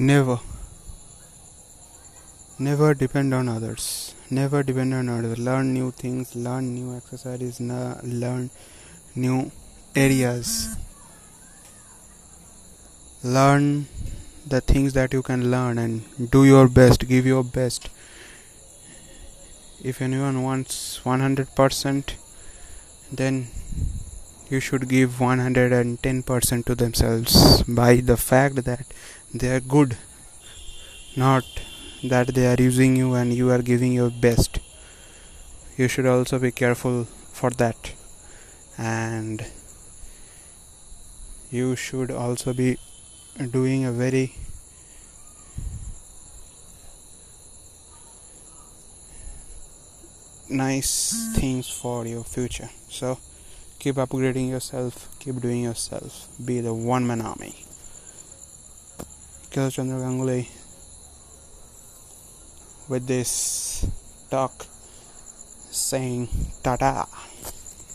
never. Never depend on others. Never depend on others. Learn new things learn new exercises learn new areas. Learn the things that you can learn and do your best give your best. If anyone wants 100% then you should give 110% to themselves by the fact that they are good. Not that they are using you and you are giving your best. You should also be careful for that. And you should also be doing a very nice things for your future. So keep upgrading yourself. Keep doing yourself. Be the one man army Kill Chandra Ganguly with this talk saying tata